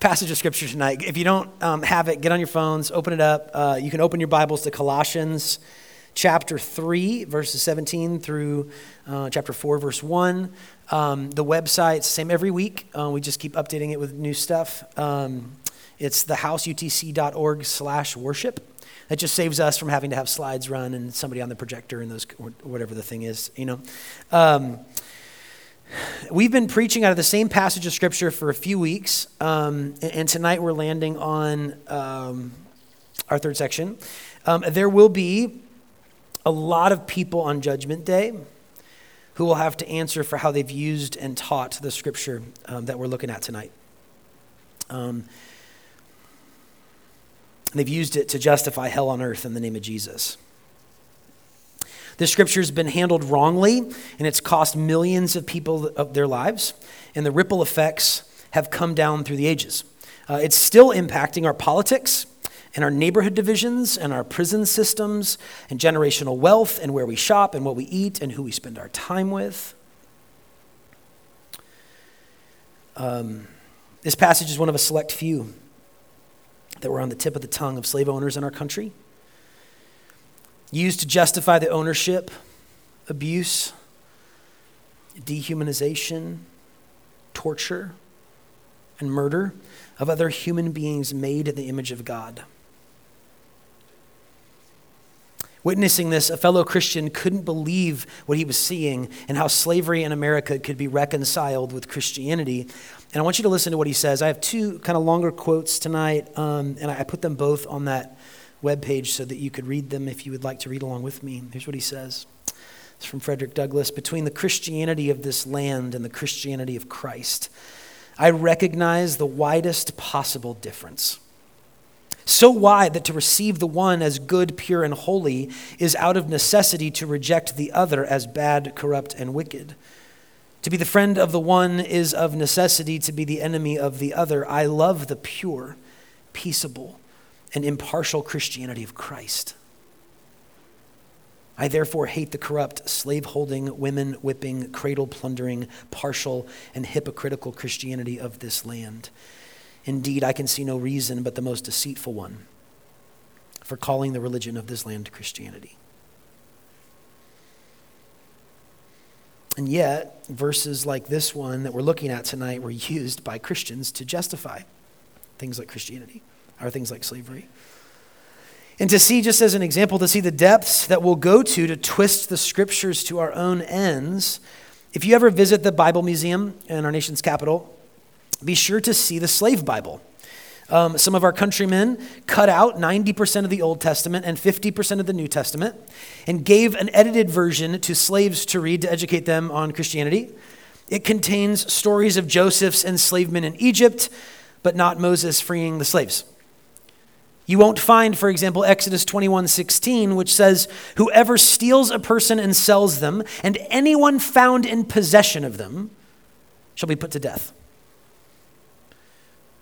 passage of scripture tonight. If you don't um, have it, get on your phones, open it up. Uh, you can open your Bibles to Colossians chapter 3, verses 17 through uh, chapter 4, verse 1. Um, the website's same every week. Uh, we just keep updating it with new stuff. Um, it's thehouseutc.org slash worship. That just saves us from having to have slides run and somebody on the projector and those, whatever the thing is, you know. We've been preaching out of the same passage of Scripture for a few weeks, um, and tonight we're landing on um, our third section. Um, there will be a lot of people on Judgment Day who will have to answer for how they've used and taught the Scripture um, that we're looking at tonight. Um, they've used it to justify hell on earth in the name of Jesus. This scripture has been handled wrongly, and it's cost millions of people of their lives, and the ripple effects have come down through the ages. Uh, it's still impacting our politics and our neighborhood divisions and our prison systems and generational wealth and where we shop and what we eat and who we spend our time with. Um, this passage is one of a select few that were on the tip of the tongue of slave owners in our country used to justify the ownership, abuse, dehumanization, torture, and murder of other human beings made in the image of God. Witnessing this, a fellow Christian couldn't believe what he was seeing and how slavery in America could be reconciled with Christianity. And I want you to listen to what he says. I have two kind of longer quotes tonight, um, and I put them both on that webpage so that you could read them if you would like to read along with me. Here's what he says. It's from Frederick Douglass. Between the Christianity of this land and the Christianity of Christ, I recognize the widest possible difference. So wide that to receive the one as good, pure, and holy is out of necessity to reject the other as bad, corrupt, and wicked. To be the friend of the one is of necessity to be the enemy of the other. I love the pure, peaceable, and impartial Christianity of Christ. I therefore hate the corrupt, slave holding, women whipping, cradle plundering, partial, and hypocritical Christianity of this land. Indeed, I can see no reason but the most deceitful one for calling the religion of this land Christianity. And yet, verses like this one that we're looking at tonight were used by Christians to justify things like Christianity are things like slavery. And to see, just as an example, to see the depths that we'll go to to twist the scriptures to our own ends. If you ever visit the Bible Museum in our nation's capital, be sure to see the slave Bible. Um, some of our countrymen cut out 90% of the Old Testament and 50% of the New Testament and gave an edited version to slaves to read to educate them on Christianity. It contains stories of Joseph's enslavement in Egypt, but not Moses freeing the slaves. You won't find, for example, Exodus 21 16, which says, Whoever steals a person and sells them, and anyone found in possession of them, shall be put to death.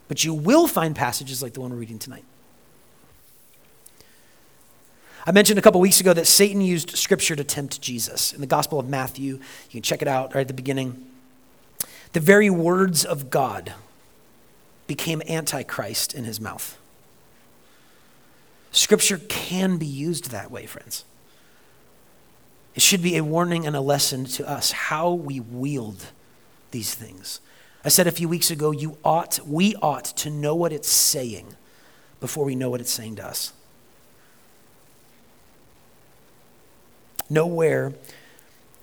But you will find passages like the one we're reading tonight. I mentioned a couple weeks ago that Satan used scripture to tempt Jesus. In the Gospel of Matthew, you can check it out right at the beginning. The very words of God became antichrist in his mouth. Scripture can be used that way, friends. It should be a warning and a lesson to us how we wield these things. I said a few weeks ago, you ought, we ought to know what it's saying before we know what it's saying to us. Nowhere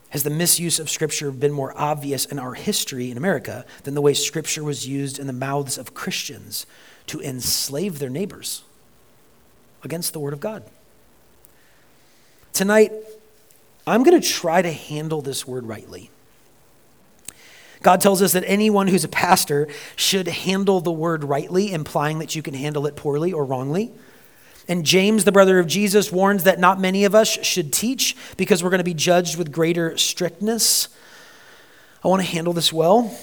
has the misuse of Scripture been more obvious in our history in America than the way Scripture was used in the mouths of Christians to enslave their neighbors against the Word of God. Tonight, I'm going to try to handle this word rightly. God tells us that anyone who's a pastor should handle the word rightly, implying that you can handle it poorly or wrongly. And James, the brother of Jesus, warns that not many of us should teach because we're going to be judged with greater strictness. I want to handle this well.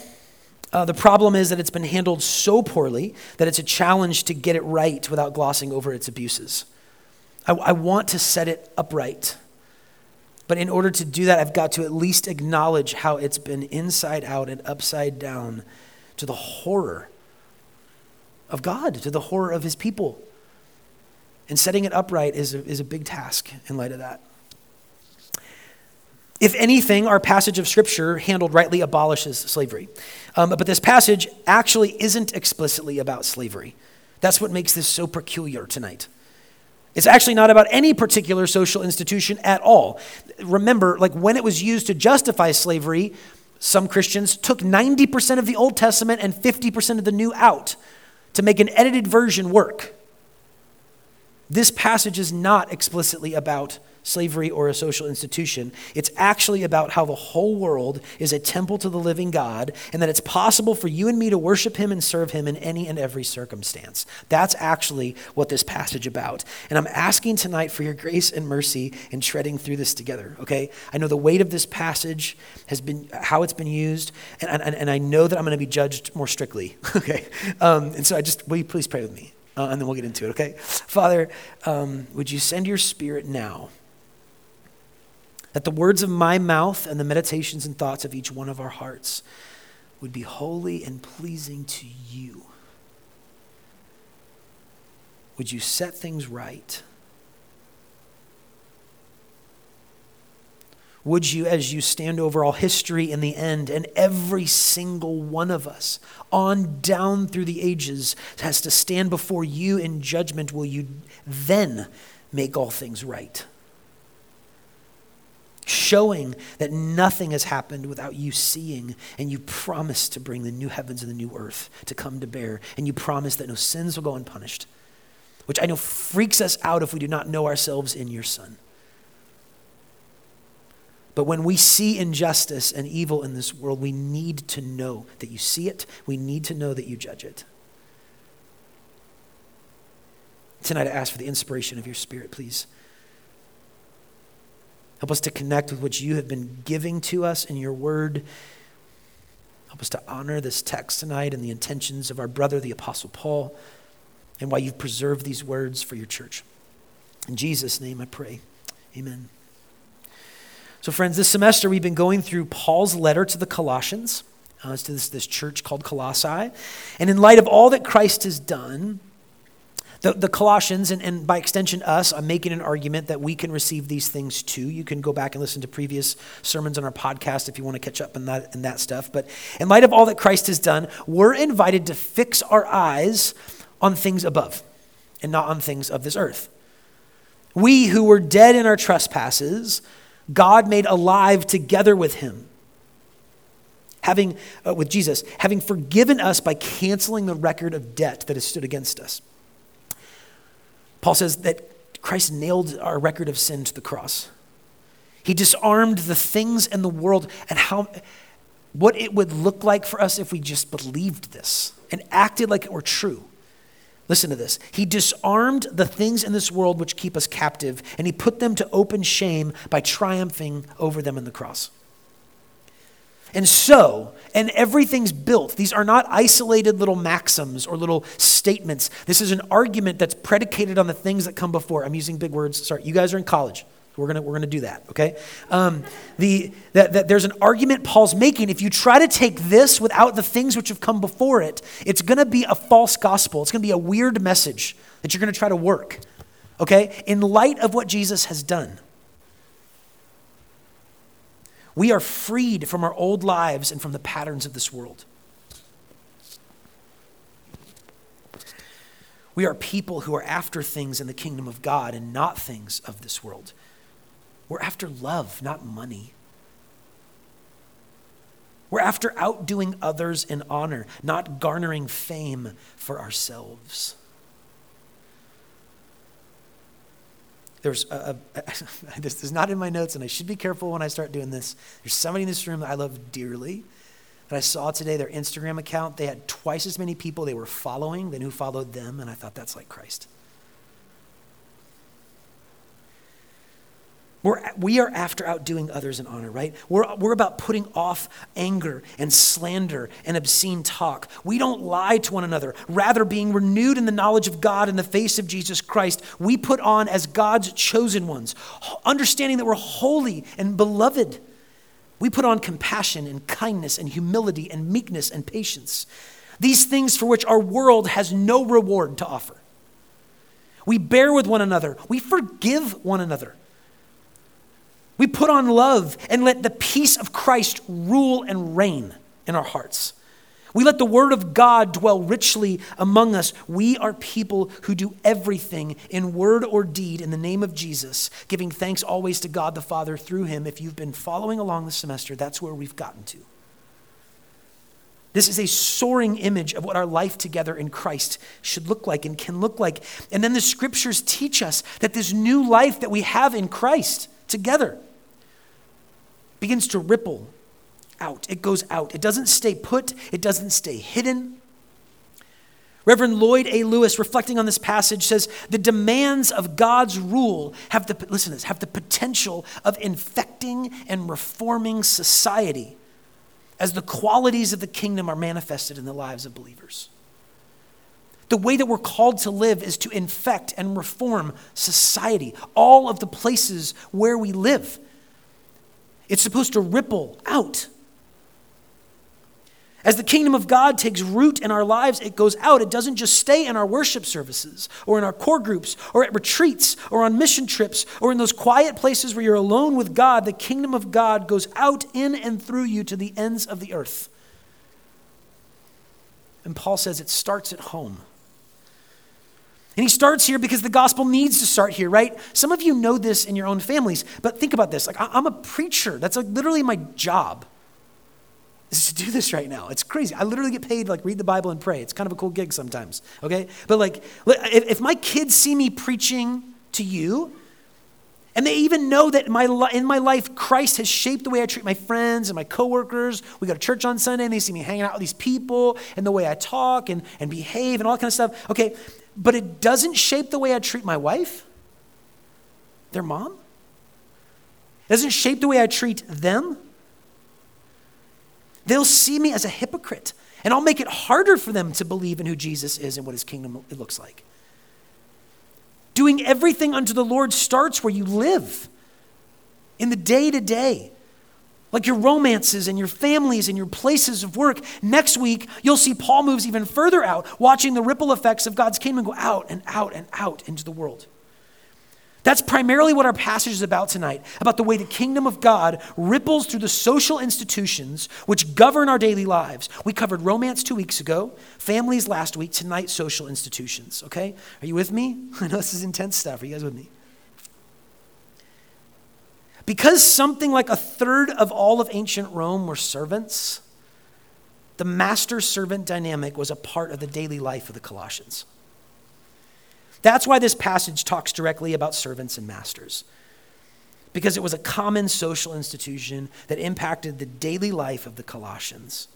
Uh, the problem is that it's been handled so poorly that it's a challenge to get it right without glossing over its abuses. I, I want to set it upright. But in order to do that, I've got to at least acknowledge how it's been inside out and upside down to the horror of God, to the horror of his people. And setting it upright is a, is a big task in light of that. If anything, our passage of Scripture, handled rightly, abolishes slavery. Um, but this passage actually isn't explicitly about slavery. That's what makes this so peculiar tonight. It's actually not about any particular social institution at all. Remember, like when it was used to justify slavery, some Christians took 90% of the Old Testament and 50% of the New out to make an edited version work. This passage is not explicitly about slavery or a social institution. It's actually about how the whole world is a temple to the living God and that it's possible for you and me to worship him and serve him in any and every circumstance. That's actually what this passage about. And I'm asking tonight for your grace and mercy in treading through this together, okay? I know the weight of this passage has been how it's been used and, and, and I know that I'm going to be judged more strictly, okay? Um, and so I just, will you please pray with me? Uh, and then we'll get into it, okay? Father, um, would you send your spirit now? That the words of my mouth and the meditations and thoughts of each one of our hearts would be holy and pleasing to you. Would you set things right? Would you, as you stand over all history in the end, and every single one of us, on down through the ages, has to stand before you in judgment, will you then make all things right? Showing that nothing has happened without you seeing, and you promise to bring the new heavens and the new earth to come to bear, and you promise that no sins will go unpunished, which I know freaks us out if we do not know ourselves in your Son. But when we see injustice and evil in this world, we need to know that you see it. We need to know that you judge it. Tonight, I ask for the inspiration of your Spirit, please. Help us to connect with what you have been giving to us in your word. Help us to honor this text tonight and the intentions of our brother, the Apostle Paul, and why you've preserved these words for your church. In Jesus' name I pray. Amen. So, friends, this semester we've been going through Paul's letter to the Colossians. Uh, to this, this church called Colossae. And in light of all that Christ has done, the, the Colossians, and, and by extension us, I'm making an argument that we can receive these things too. You can go back and listen to previous sermons on our podcast if you want to catch up in that, in that stuff. But in light of all that Christ has done, we're invited to fix our eyes on things above and not on things of this earth. We who were dead in our trespasses, God made alive together with him having uh, with Jesus, having forgiven us by canceling the record of debt that has stood against us. Paul says that Christ nailed our record of sin to the cross. He disarmed the things in the world and how what it would look like for us if we just believed this and acted like it were true. Listen to this. He disarmed the things in this world which keep us captive, and he put them to open shame by triumphing over them in the cross. And so, and everything's built. These are not isolated little maxims or little statements. This is an argument that's predicated on the things that come before. I'm using big words. Sorry, you guys are in college. We're going we're gonna do that, okay? Um, the, that, that there's an argument Paul's making. If you try to take this without the things which have come before it, it's to be a false gospel. It's to be a weird message that you're to try to work, okay? In light of what Jesus has done. We are freed from our old lives and from the patterns of this world. We are people who are after things in the kingdom of God and not things of this world. We're after love, not money. We're after outdoing others in honor, not garnering fame for ourselves. There's a, a, a, this is not in my notes, and I should be careful when I start doing this. There's somebody in this room that I love dearly that I saw today, their Instagram account. They had twice as many people they were following than who followed them, and I thought that's like Christ. We're, we are after outdoing others in honor, right? We're, we're about putting off anger and slander and obscene talk. We don't lie to one another. Rather, being renewed in the knowledge of God in the face of Jesus Christ, we put on as God's chosen ones, understanding that we're holy and beloved. We put on compassion and kindness and humility and meekness and patience. these things for which our world has no reward to offer. We bear with one another, we forgive one another. We put on love and let the peace of Christ rule and reign in our hearts. We let the word of God dwell richly among us. We are people who do everything in word or deed in the name of Jesus, giving thanks always to God the Father through him. If you've been following along the semester, that's where we've gotten to. This is a soaring image of what our life together in Christ should look like and can look like. And then the scriptures teach us that this new life that we have in Christ together begins to ripple out. It goes out. It doesn't stay put, it doesn't stay hidden. Reverend Lloyd A. Lewis, reflecting on this passage, says the demands of God's rule have the, listen this, have the potential of infecting and reforming society as the qualities of the kingdom are manifested in the lives of believers. The way that we're called to live is to infect and reform society, all of the places where we live. It's supposed to ripple out. As the kingdom of God takes root in our lives, it goes out. It doesn't just stay in our worship services or in our core groups or at retreats or on mission trips or in those quiet places where you're alone with God. The kingdom of God goes out in and through you to the ends of the earth. And Paul says it starts at home. And he starts here because the gospel needs to start here, right? Some of you know this in your own families, but think about this. Like, I'm a preacher. That's like literally my job is to do this right now. It's crazy. I literally get paid like read the Bible and pray. It's kind of a cool gig sometimes, okay? But like, if, my kids see me preaching to you, and they even know that my, in my life, Christ has shaped the way I treat my friends and my coworkers. We go to church on Sunday and they see me hanging out with these people and the way I talk and, and behave and all that kind of stuff. Okay, but it doesn't shape the way I treat my wife, their mom. It doesn't shape the way I treat them. They'll see me as a hypocrite, and I'll make it harder for them to believe in who Jesus is and what his kingdom looks like. Doing everything unto the Lord starts where you live, in the day to day. Like your romances and your families and your places of work. Next week, you'll see Paul moves even further out, watching the ripple effects of God's kingdom go out and out and out into the world. That's primarily what our passage is about tonight, about the way the kingdom of God ripples through the social institutions which govern our daily lives. We covered romance two weeks ago, families last week, tonight, social institutions, okay? Are you with me? I know this is intense stuff. Are you guys with me? Because something like a third of all of ancient Rome were servants, the master servant dynamic was a part of the daily life of the Colossians. That's why this passage talks directly about servants and masters, because it was a common social institution that impacted the daily life of the Colossians.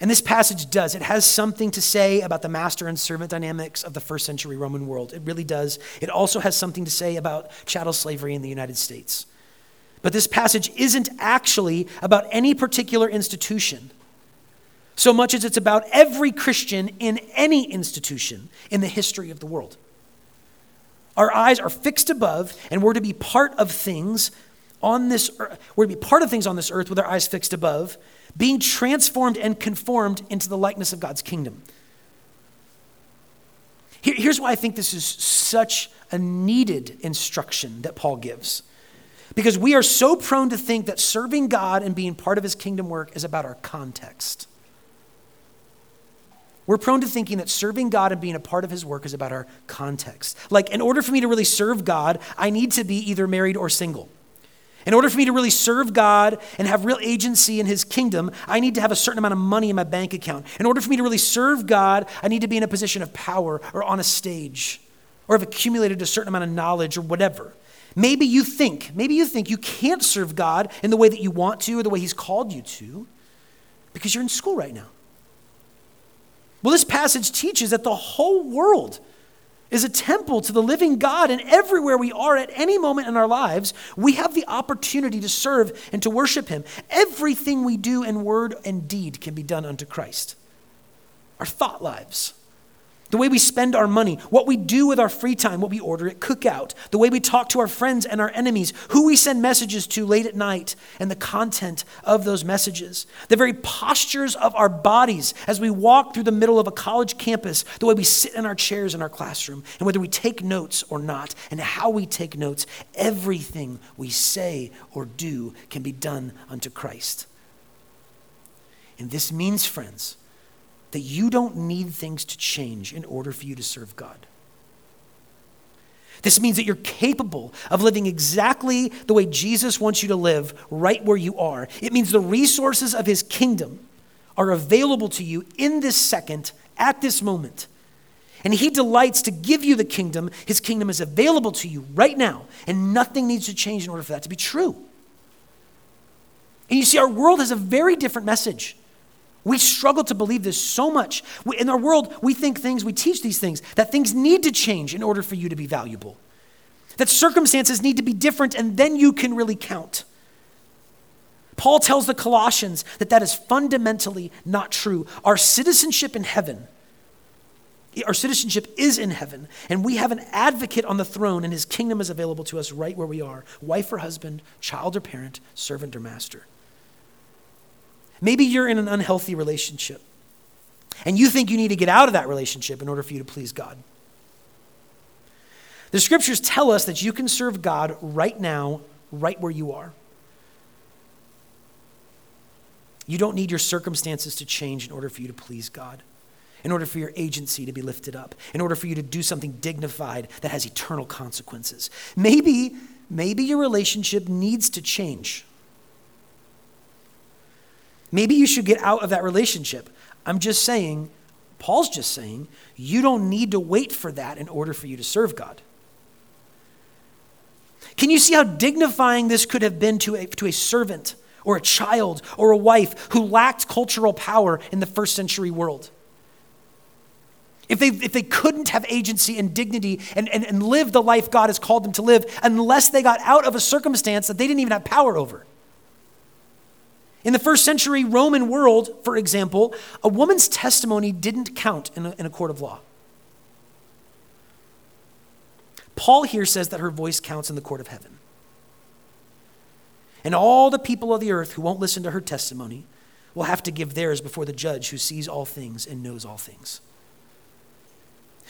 And this passage does. It has something to say about the master and servant dynamics of the first century Roman world. It really does. It also has something to say about chattel slavery in the United States. But this passage isn't actually about any particular institution so much as it's about every Christian in any institution in the history of the world. Our eyes are fixed above, and we're to be part of things on this earth. We're to be part of things on this earth with our eyes fixed above, being transformed and conformed into the likeness of God's kingdom. here's why I think this is such a needed instruction that Paul gives. Because we are so prone to think that serving God and being part of his kingdom work is about our context. We're prone to thinking that serving God and being a part of His work is about our context. Like, in order for me to really serve God, I need to be either married or single. In order for me to really serve God and have real agency in His kingdom, I need to have a certain amount of money in my bank account. In order for me to really serve God, I need to be in a position of power or on a stage or have accumulated a certain amount of knowledge or whatever. Maybe you think, maybe you think you can't serve God in the way that you want to or the way He's called you to because you're in school right now. Well, this passage teaches that the whole world is a temple to the living God, and everywhere we are at any moment in our lives, we have the opportunity to serve and to worship Him. Everything we do in word and deed can be done unto Christ. Our thought lives, the way we spend our money, what we do with our free time, what we order at cookout, the way we talk to our friends and our enemies, who we send messages to late at night, and the content of those messages, the very postures of our bodies as we walk through the middle of a college campus, the way we sit in our chairs in our classroom, and whether we take notes or not, and how we take notes, everything we say or do can be done unto Christ. And this means, friends, that you don't need things to change in order for you to serve God. This means that you're capable of living exactly the way Jesus wants you to live right where you are. It means the resources of his kingdom are available to you in this second, at this moment. And he delights to give you the kingdom. His kingdom is available to you right now, and nothing needs to change in order for that to be true. And you see, our world has a very different message. We struggle to believe this so much. In our world, we think things, we teach these things, that things need to change in order for you to be valuable, that circumstances need to be different, and then you can really count. Paul tells the Colossians that that is fundamentally not true. Our citizenship in heaven, our citizenship is in heaven, and we have an advocate on the throne, and his kingdom is available to us right where we are wife or husband, child or parent, servant or master. Maybe you're in an unhealthy relationship and you think you need to get out of that relationship in order for you to please God. The scriptures tell us that you can serve God right now, right where you are. You don't need your circumstances to change in order for you to please God, in order for your agency to be lifted up, in order for you to do something dignified that has eternal consequences. Maybe, maybe your relationship needs to change. Maybe you should get out of that relationship. I'm just saying, Paul's just saying, you don't need to wait for that in order for you to serve God. Can you see how dignifying this could have been to a, to a servant or a child or a wife who lacked cultural power in the first century world? If they, if they couldn't have agency and dignity and, and, and live the life God has called them to live unless they got out of a circumstance that they didn't even have power over. In the first century Roman world, for example, a woman's testimony didn't count in a, in a court of law. Paul here says that her voice counts in the court of heaven. And all the people of the earth who won't listen to her testimony will have to give theirs before the judge who sees all things and knows all things.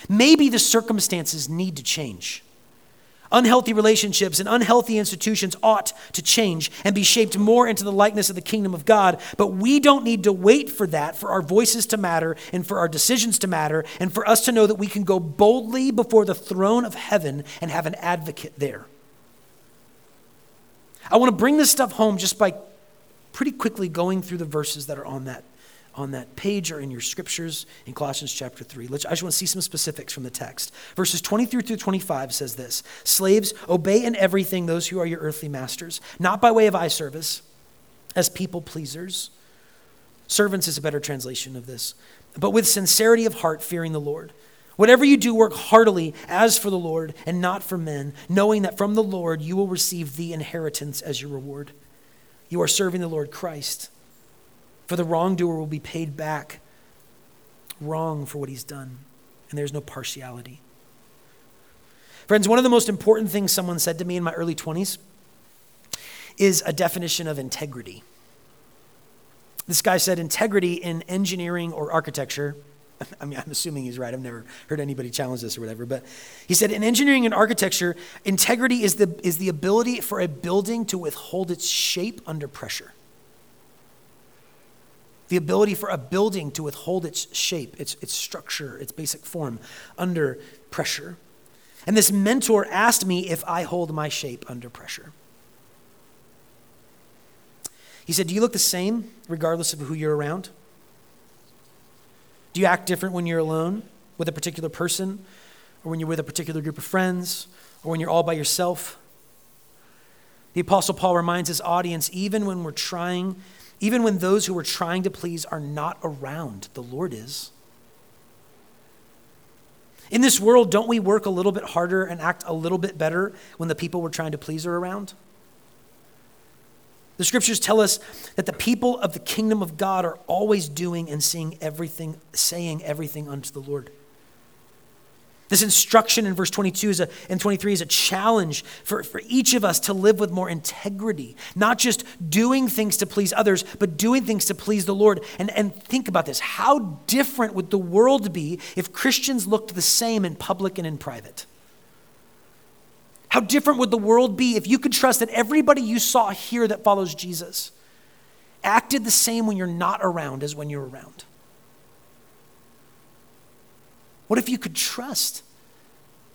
Maybe the circumstances need to change. Unhealthy relationships and unhealthy institutions ought to change and be shaped more into the likeness of the kingdom of God. But we don't need to wait for that, for our voices to matter and for our decisions to matter, and for us to know that we can go boldly before the throne of heaven and have an advocate there. I want to bring this stuff home just by pretty quickly going through the verses that are on that on that page or in your scriptures in Colossians chapter 3. Let's, I just want to see some specifics from the text. Verses 23 through 25 says this Slaves, obey in everything those who are your earthly masters, not by way of eye service, as people pleasers. Servants is a better translation of this, but with sincerity of heart, fearing the Lord. Whatever you do, work heartily as for the Lord and not for men, knowing that from the Lord you will receive the inheritance as your reward. You are serving the Lord Christ. For the wrongdoer will be paid back wrong for what he's done, and there's no partiality. Friends, one of the most important things someone said to me in my early 20s is a definition of integrity. This guy said integrity in engineering or architecture. I mean, I'm assuming he's right. I've never heard anybody challenge this or whatever. But he said in engineering and architecture, integrity is the, is the ability for a building to withhold its shape under pressure the ability for a building to withhold its shape, its, its structure, its basic form under pressure. And this mentor asked me if I hold my shape under pressure. He said, Do you look the same regardless of who you're around? Do you act different when you're alone with a particular person, or when you're with a particular group of friends, or when you're all by yourself? The Apostle Paul reminds his audience even when we're trying even when those who we're trying to please are not around, the Lord is. In this world, don't we work a little bit harder and act a little bit better when the people we're trying to please are around? The scriptures tell us that the people of the kingdom of God are always doing and seeing everything, saying everything unto the Lord. This instruction in verse 22 is a, and 23 is a challenge for, for each of us to live with more integrity, not just doing things to please others, but doing things to please the Lord. And, and think about this how different would the world be if Christians looked the same in public and in private? How different would the world be if you could trust that everybody you saw here that follows Jesus acted the same when you're not around as when you're around? What if you could trust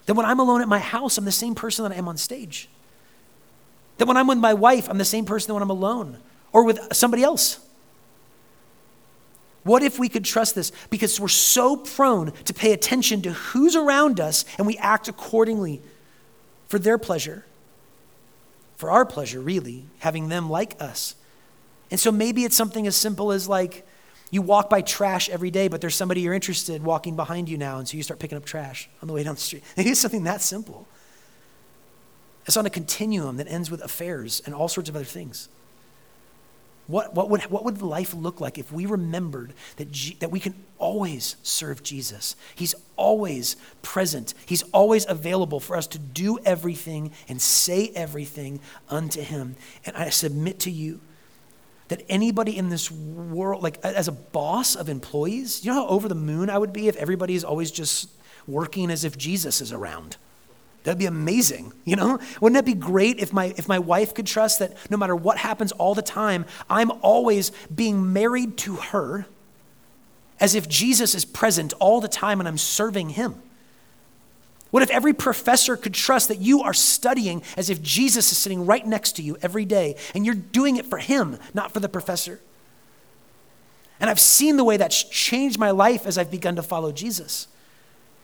that when I'm alone at my house, I'm the same person that I am on stage? That when I'm with my wife, I'm the same person that when I'm alone or with somebody else? What if we could trust this? Because we're so prone to pay attention to who's around us and we act accordingly for their pleasure, for our pleasure, really, having them like us. And so maybe it's something as simple as like, you walk by trash every day, but there's somebody you're interested in walking behind you now, and so you start picking up trash on the way down the street. It's something that simple. It's on a continuum that ends with affairs and all sorts of other things. What, what, would, what would life look like if we remembered that, G, that we can always serve Jesus? He's always present, He's always available for us to do everything and say everything unto Him. And I submit to you that anybody in this world, like as a boss of employees, you know how over the moon I would be if everybody is always just working as if Jesus is around? That'd be amazing, you know? Wouldn't that be great if my, if my wife could trust that no matter what happens all the time, I'm always being married to her as if Jesus is present all the time and I'm serving him? What if every professor could trust that you are studying as if Jesus is sitting right next to you every day and you're doing it for him, not for the professor? And I've seen the way that's changed my life as I've begun to follow Jesus.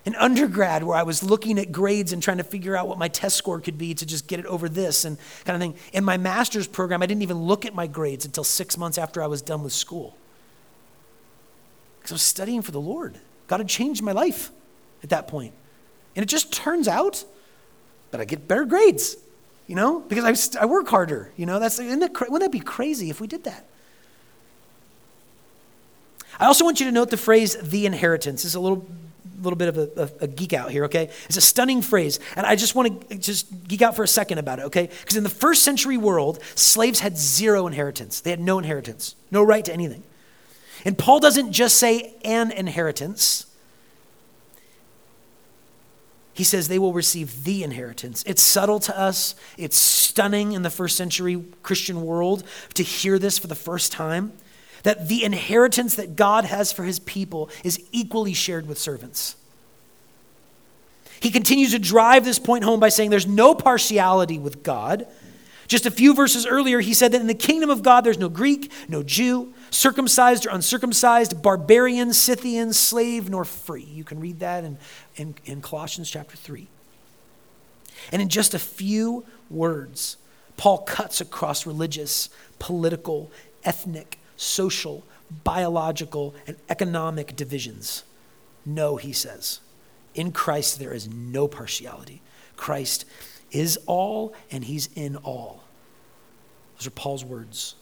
In undergrad, where I was looking at grades and trying to figure out what my test score could be to just get it over this and kind of thing. In my master's program, I didn't even look at my grades until six months after I was done with school. Because I was studying for the Lord. God had changed my life at that point. And it just turns out that I get better grades, you know, because I, I work harder. You know, that's, that, wouldn't that be crazy if we did that? I also want you to note the phrase the inheritance. Is a little, little bit of a, a, a geek out here, okay? It's a stunning phrase. And I just want to just geek out for a second about it, okay? Because in the first century world, slaves had zero inheritance, they had no inheritance, no right to anything. And Paul doesn't just say an inheritance, he says they will receive the inheritance. It's subtle to us, it's stunning in the first century Christian world to hear this for the first time that the inheritance that God has for his people is equally shared with servants. He continues to drive this point home by saying there's no partiality with God. Just a few verses earlier, he said that in the kingdom of God, there's no Greek, no Jew, circumcised or uncircumcised, barbarian, Scythian, slave, nor free. You can read that in, in, in Colossians chapter 3. And in just a few words, Paul cuts across religious, political, ethnic, social, biological, and economic divisions. No, he says. In Christ, there is no partiality. Christ is all, and he's in all. Those are Paul's words.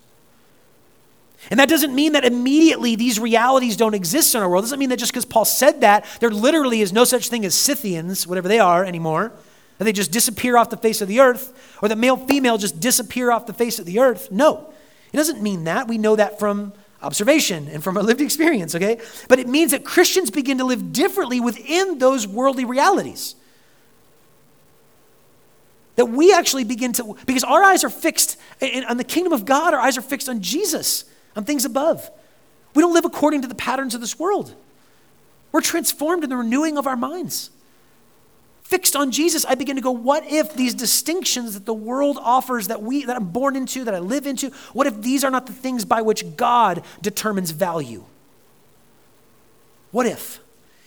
And that doesn't mean that immediately these realities don't exist in our world. It doesn't mean that just because Paul said that, there literally is no such thing as Scythians, whatever they are, anymore. That they just disappear off the face of the earth, or that male female just disappear off the face of the earth. No. It doesn't mean that. We know that from observation and from a lived experience, okay? But it means that Christians begin to live differently within those worldly realities. That we actually begin to, because our eyes are fixed on the kingdom of God, our eyes are fixed on Jesus on things above. We don't live according to the patterns of this world. We're transformed in the renewing of our minds. Fixed on Jesus, I begin to go, what if these distinctions that the world offers that we that I'm born into, that I live into, what if these are not the things by which God determines value? What if?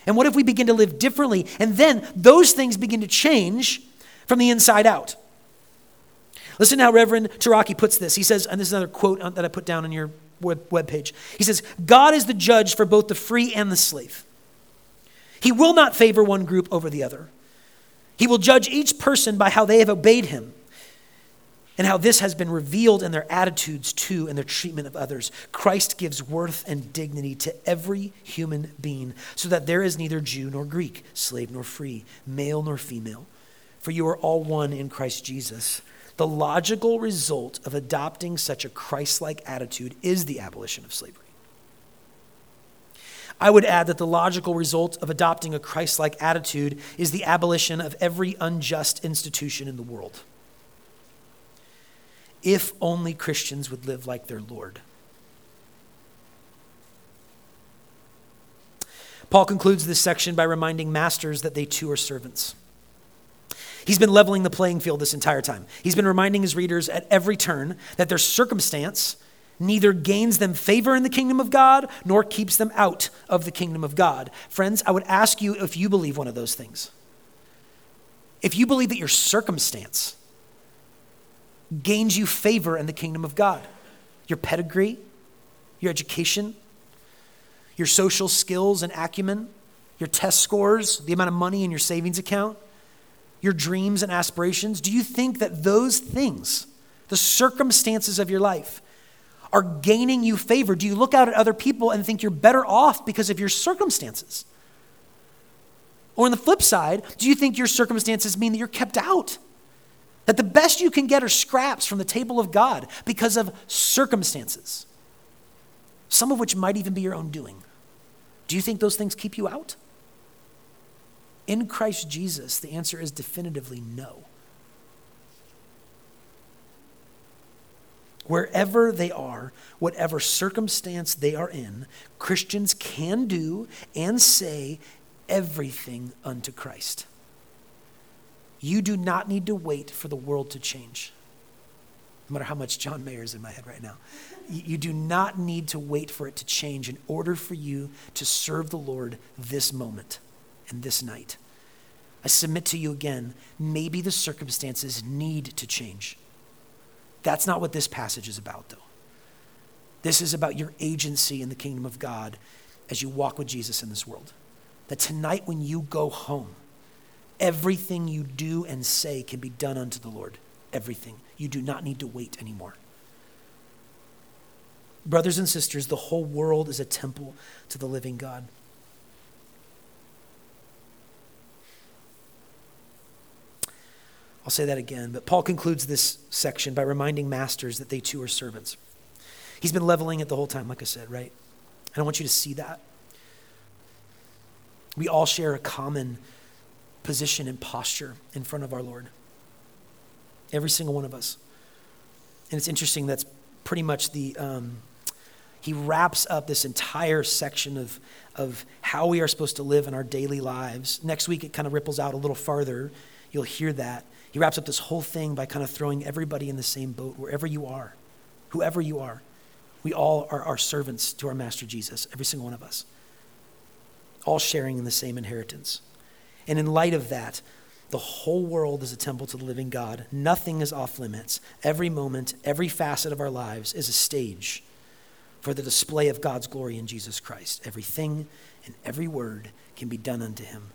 And what if we begin to live differently? And then those things begin to change from the inside out. Listen to how Reverend Taraki puts this. He says, and this is another quote that I put down in your web page. He says, God is the judge for both the free and the slave. He will not favor one group over the other. He will judge each person by how they have obeyed him. and how this has been revealed in their attitudes to and their treatment of others. Christ gives worth and dignity to every human being, so that there is neither Jew nor Greek, slave nor free, male nor female, for you are all one in Christ Jesus. The logical result of adopting such a Christ like attitude is the abolition of slavery. I would add that the logical result of adopting a Christ like attitude is the abolition of every unjust institution in the world. If only Christians would live like their Lord. Paul concludes this section by reminding masters that they too are servants. He's been leveling the playing field this entire time. He's been reminding his readers at every turn that their circumstance neither gains them favor in the kingdom of God nor keeps them out of the kingdom of God. Friends, I would ask you if you believe one of those things. If you believe that your circumstance gains you favor in the kingdom of God, your pedigree, your education, your social skills and acumen, your test scores, the amount of money in your savings account, your dreams and aspirations, do you think that those things, the circumstances of your life, are gaining you favor? Do you look out at other people and think you're better off because of your circumstances? Or on the flip side, do you think your circumstances mean that you're kept out? That the best you can get are scraps from the table of God because of circumstances, some of which might even be your own doing. Do you think those things keep you out? In Christ Jesus, the answer is definitively no. Wherever they are, whatever circumstance they are in, Christians can do and say everything unto Christ. You do not need to wait for the world to change. No matter how much John Mayer is in my head right now. You do not need to wait for it to change in order for you to serve the Lord this moment and this night. I submit to you again, maybe the circumstances need to change. That's not what this passage is about, though. This is about your agency in the kingdom of God as you walk with Jesus in this world. That tonight, when you go home, everything you do and say can be done unto the Lord. Everything. You do not need to wait anymore. Brothers and sisters, the whole world is a temple to the living God. I'll say that again, but Paul concludes this section by reminding masters that they too are servants. He's been leveling it the whole time, like I said, right? And I want you to see that. We all share a common position and posture in front of our Lord. Every single one of us. And it's interesting, that's pretty much the, um, he wraps up this entire section of, of how we are supposed to live in our daily lives. Next week, it kind of ripples out a little farther. You'll hear that. He wraps up this whole thing by kind of throwing everybody in the same boat, wherever you are, whoever you are. We all are, our servants to our Master Jesus, every single one of us, all sharing in the same inheritance. And in light of that, the whole world is a temple to the living God. Nothing is off limits. Every moment, every facet of our lives is a stage for the display of God's glory in Jesus Christ. Everything and every word can be done unto him.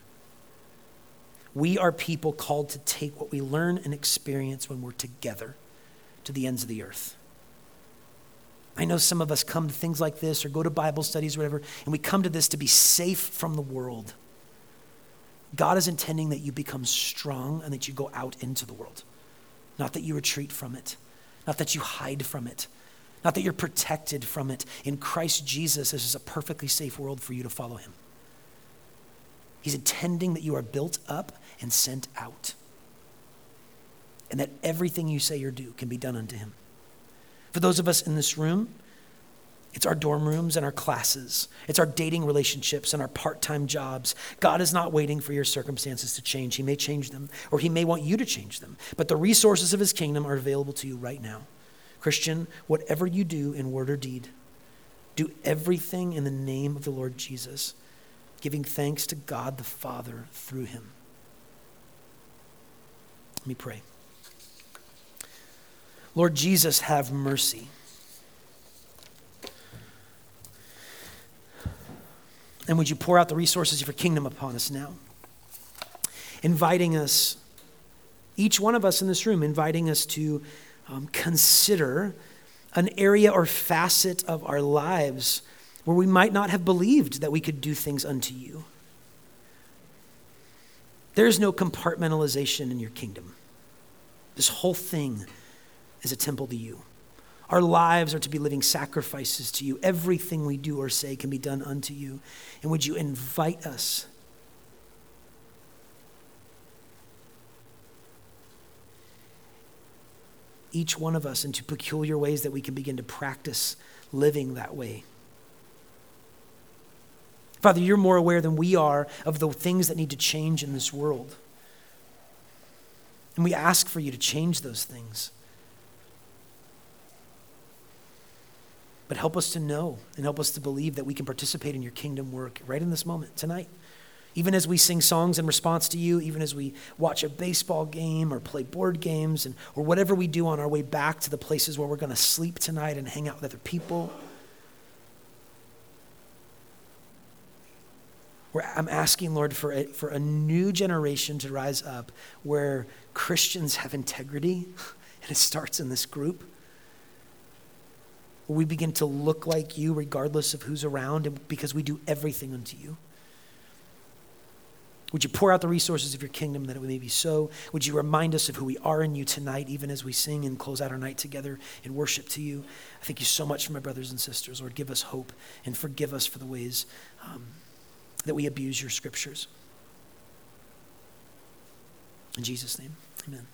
We are people called to take what we learn and experience when we're together to the ends of the earth. I know some of us come to things like this or go to Bible studies or whatever, and we come to this to be safe from the world. God is intending that you become strong and that you go out into the world, not that you retreat from it, not that you hide from it, not that you're protected from it. In Christ Jesus, this is a perfectly safe world for you to follow Him. He's intending that you are built up and sent out. And that everything you say or do can be done unto him. For those of us in this room, it's our dorm rooms and our classes. It's our dating relationships and our part time jobs. God is not waiting for your circumstances to change. He may change them, or He may want you to change them. But the resources of His kingdom are available to you right now. Christian, whatever you do in word or deed, do everything in the name of the Lord Jesus, giving thanks to God the Father through Him. Let me pray. Lord Jesus, have mercy. And would you pour out the resources of your kingdom upon us now? Inviting us, each one of us in this room, inviting us to um, consider an area or facet of our lives where we might not have believed that we could do things unto you. There's no compartmentalization in your kingdom. This whole thing is a temple to you. Our lives are to be living sacrifices to you. Everything we do or say can be done unto you. And would you invite us? Each one of us into peculiar ways that we can begin to practice living that way. Father, you're more aware than we are of the things that need to change in this world. And we ask for you to change those things. But help us to know and help us to believe that we can participate in your kingdom work right in this moment, tonight. Even as we sing songs in response to you, even as we watch a baseball game or play board games, and, or whatever we do on our way back to the places where we're going to sleep tonight and hang out with other people. I'm asking, Lord, for a, for a new generation to rise up where Christians have integrity, and it starts in this group we begin to look like you regardless of who's around and because we do everything unto you. Would you pour out the resources of your kingdom that it may be so? Would you remind us of who we are in you tonight, even as we sing and close out our night together in worship to you? I thank you so much for my brothers and sisters. Lord, give us hope and forgive us for the ways um, that we abuse your scriptures. In Jesus' name, amen.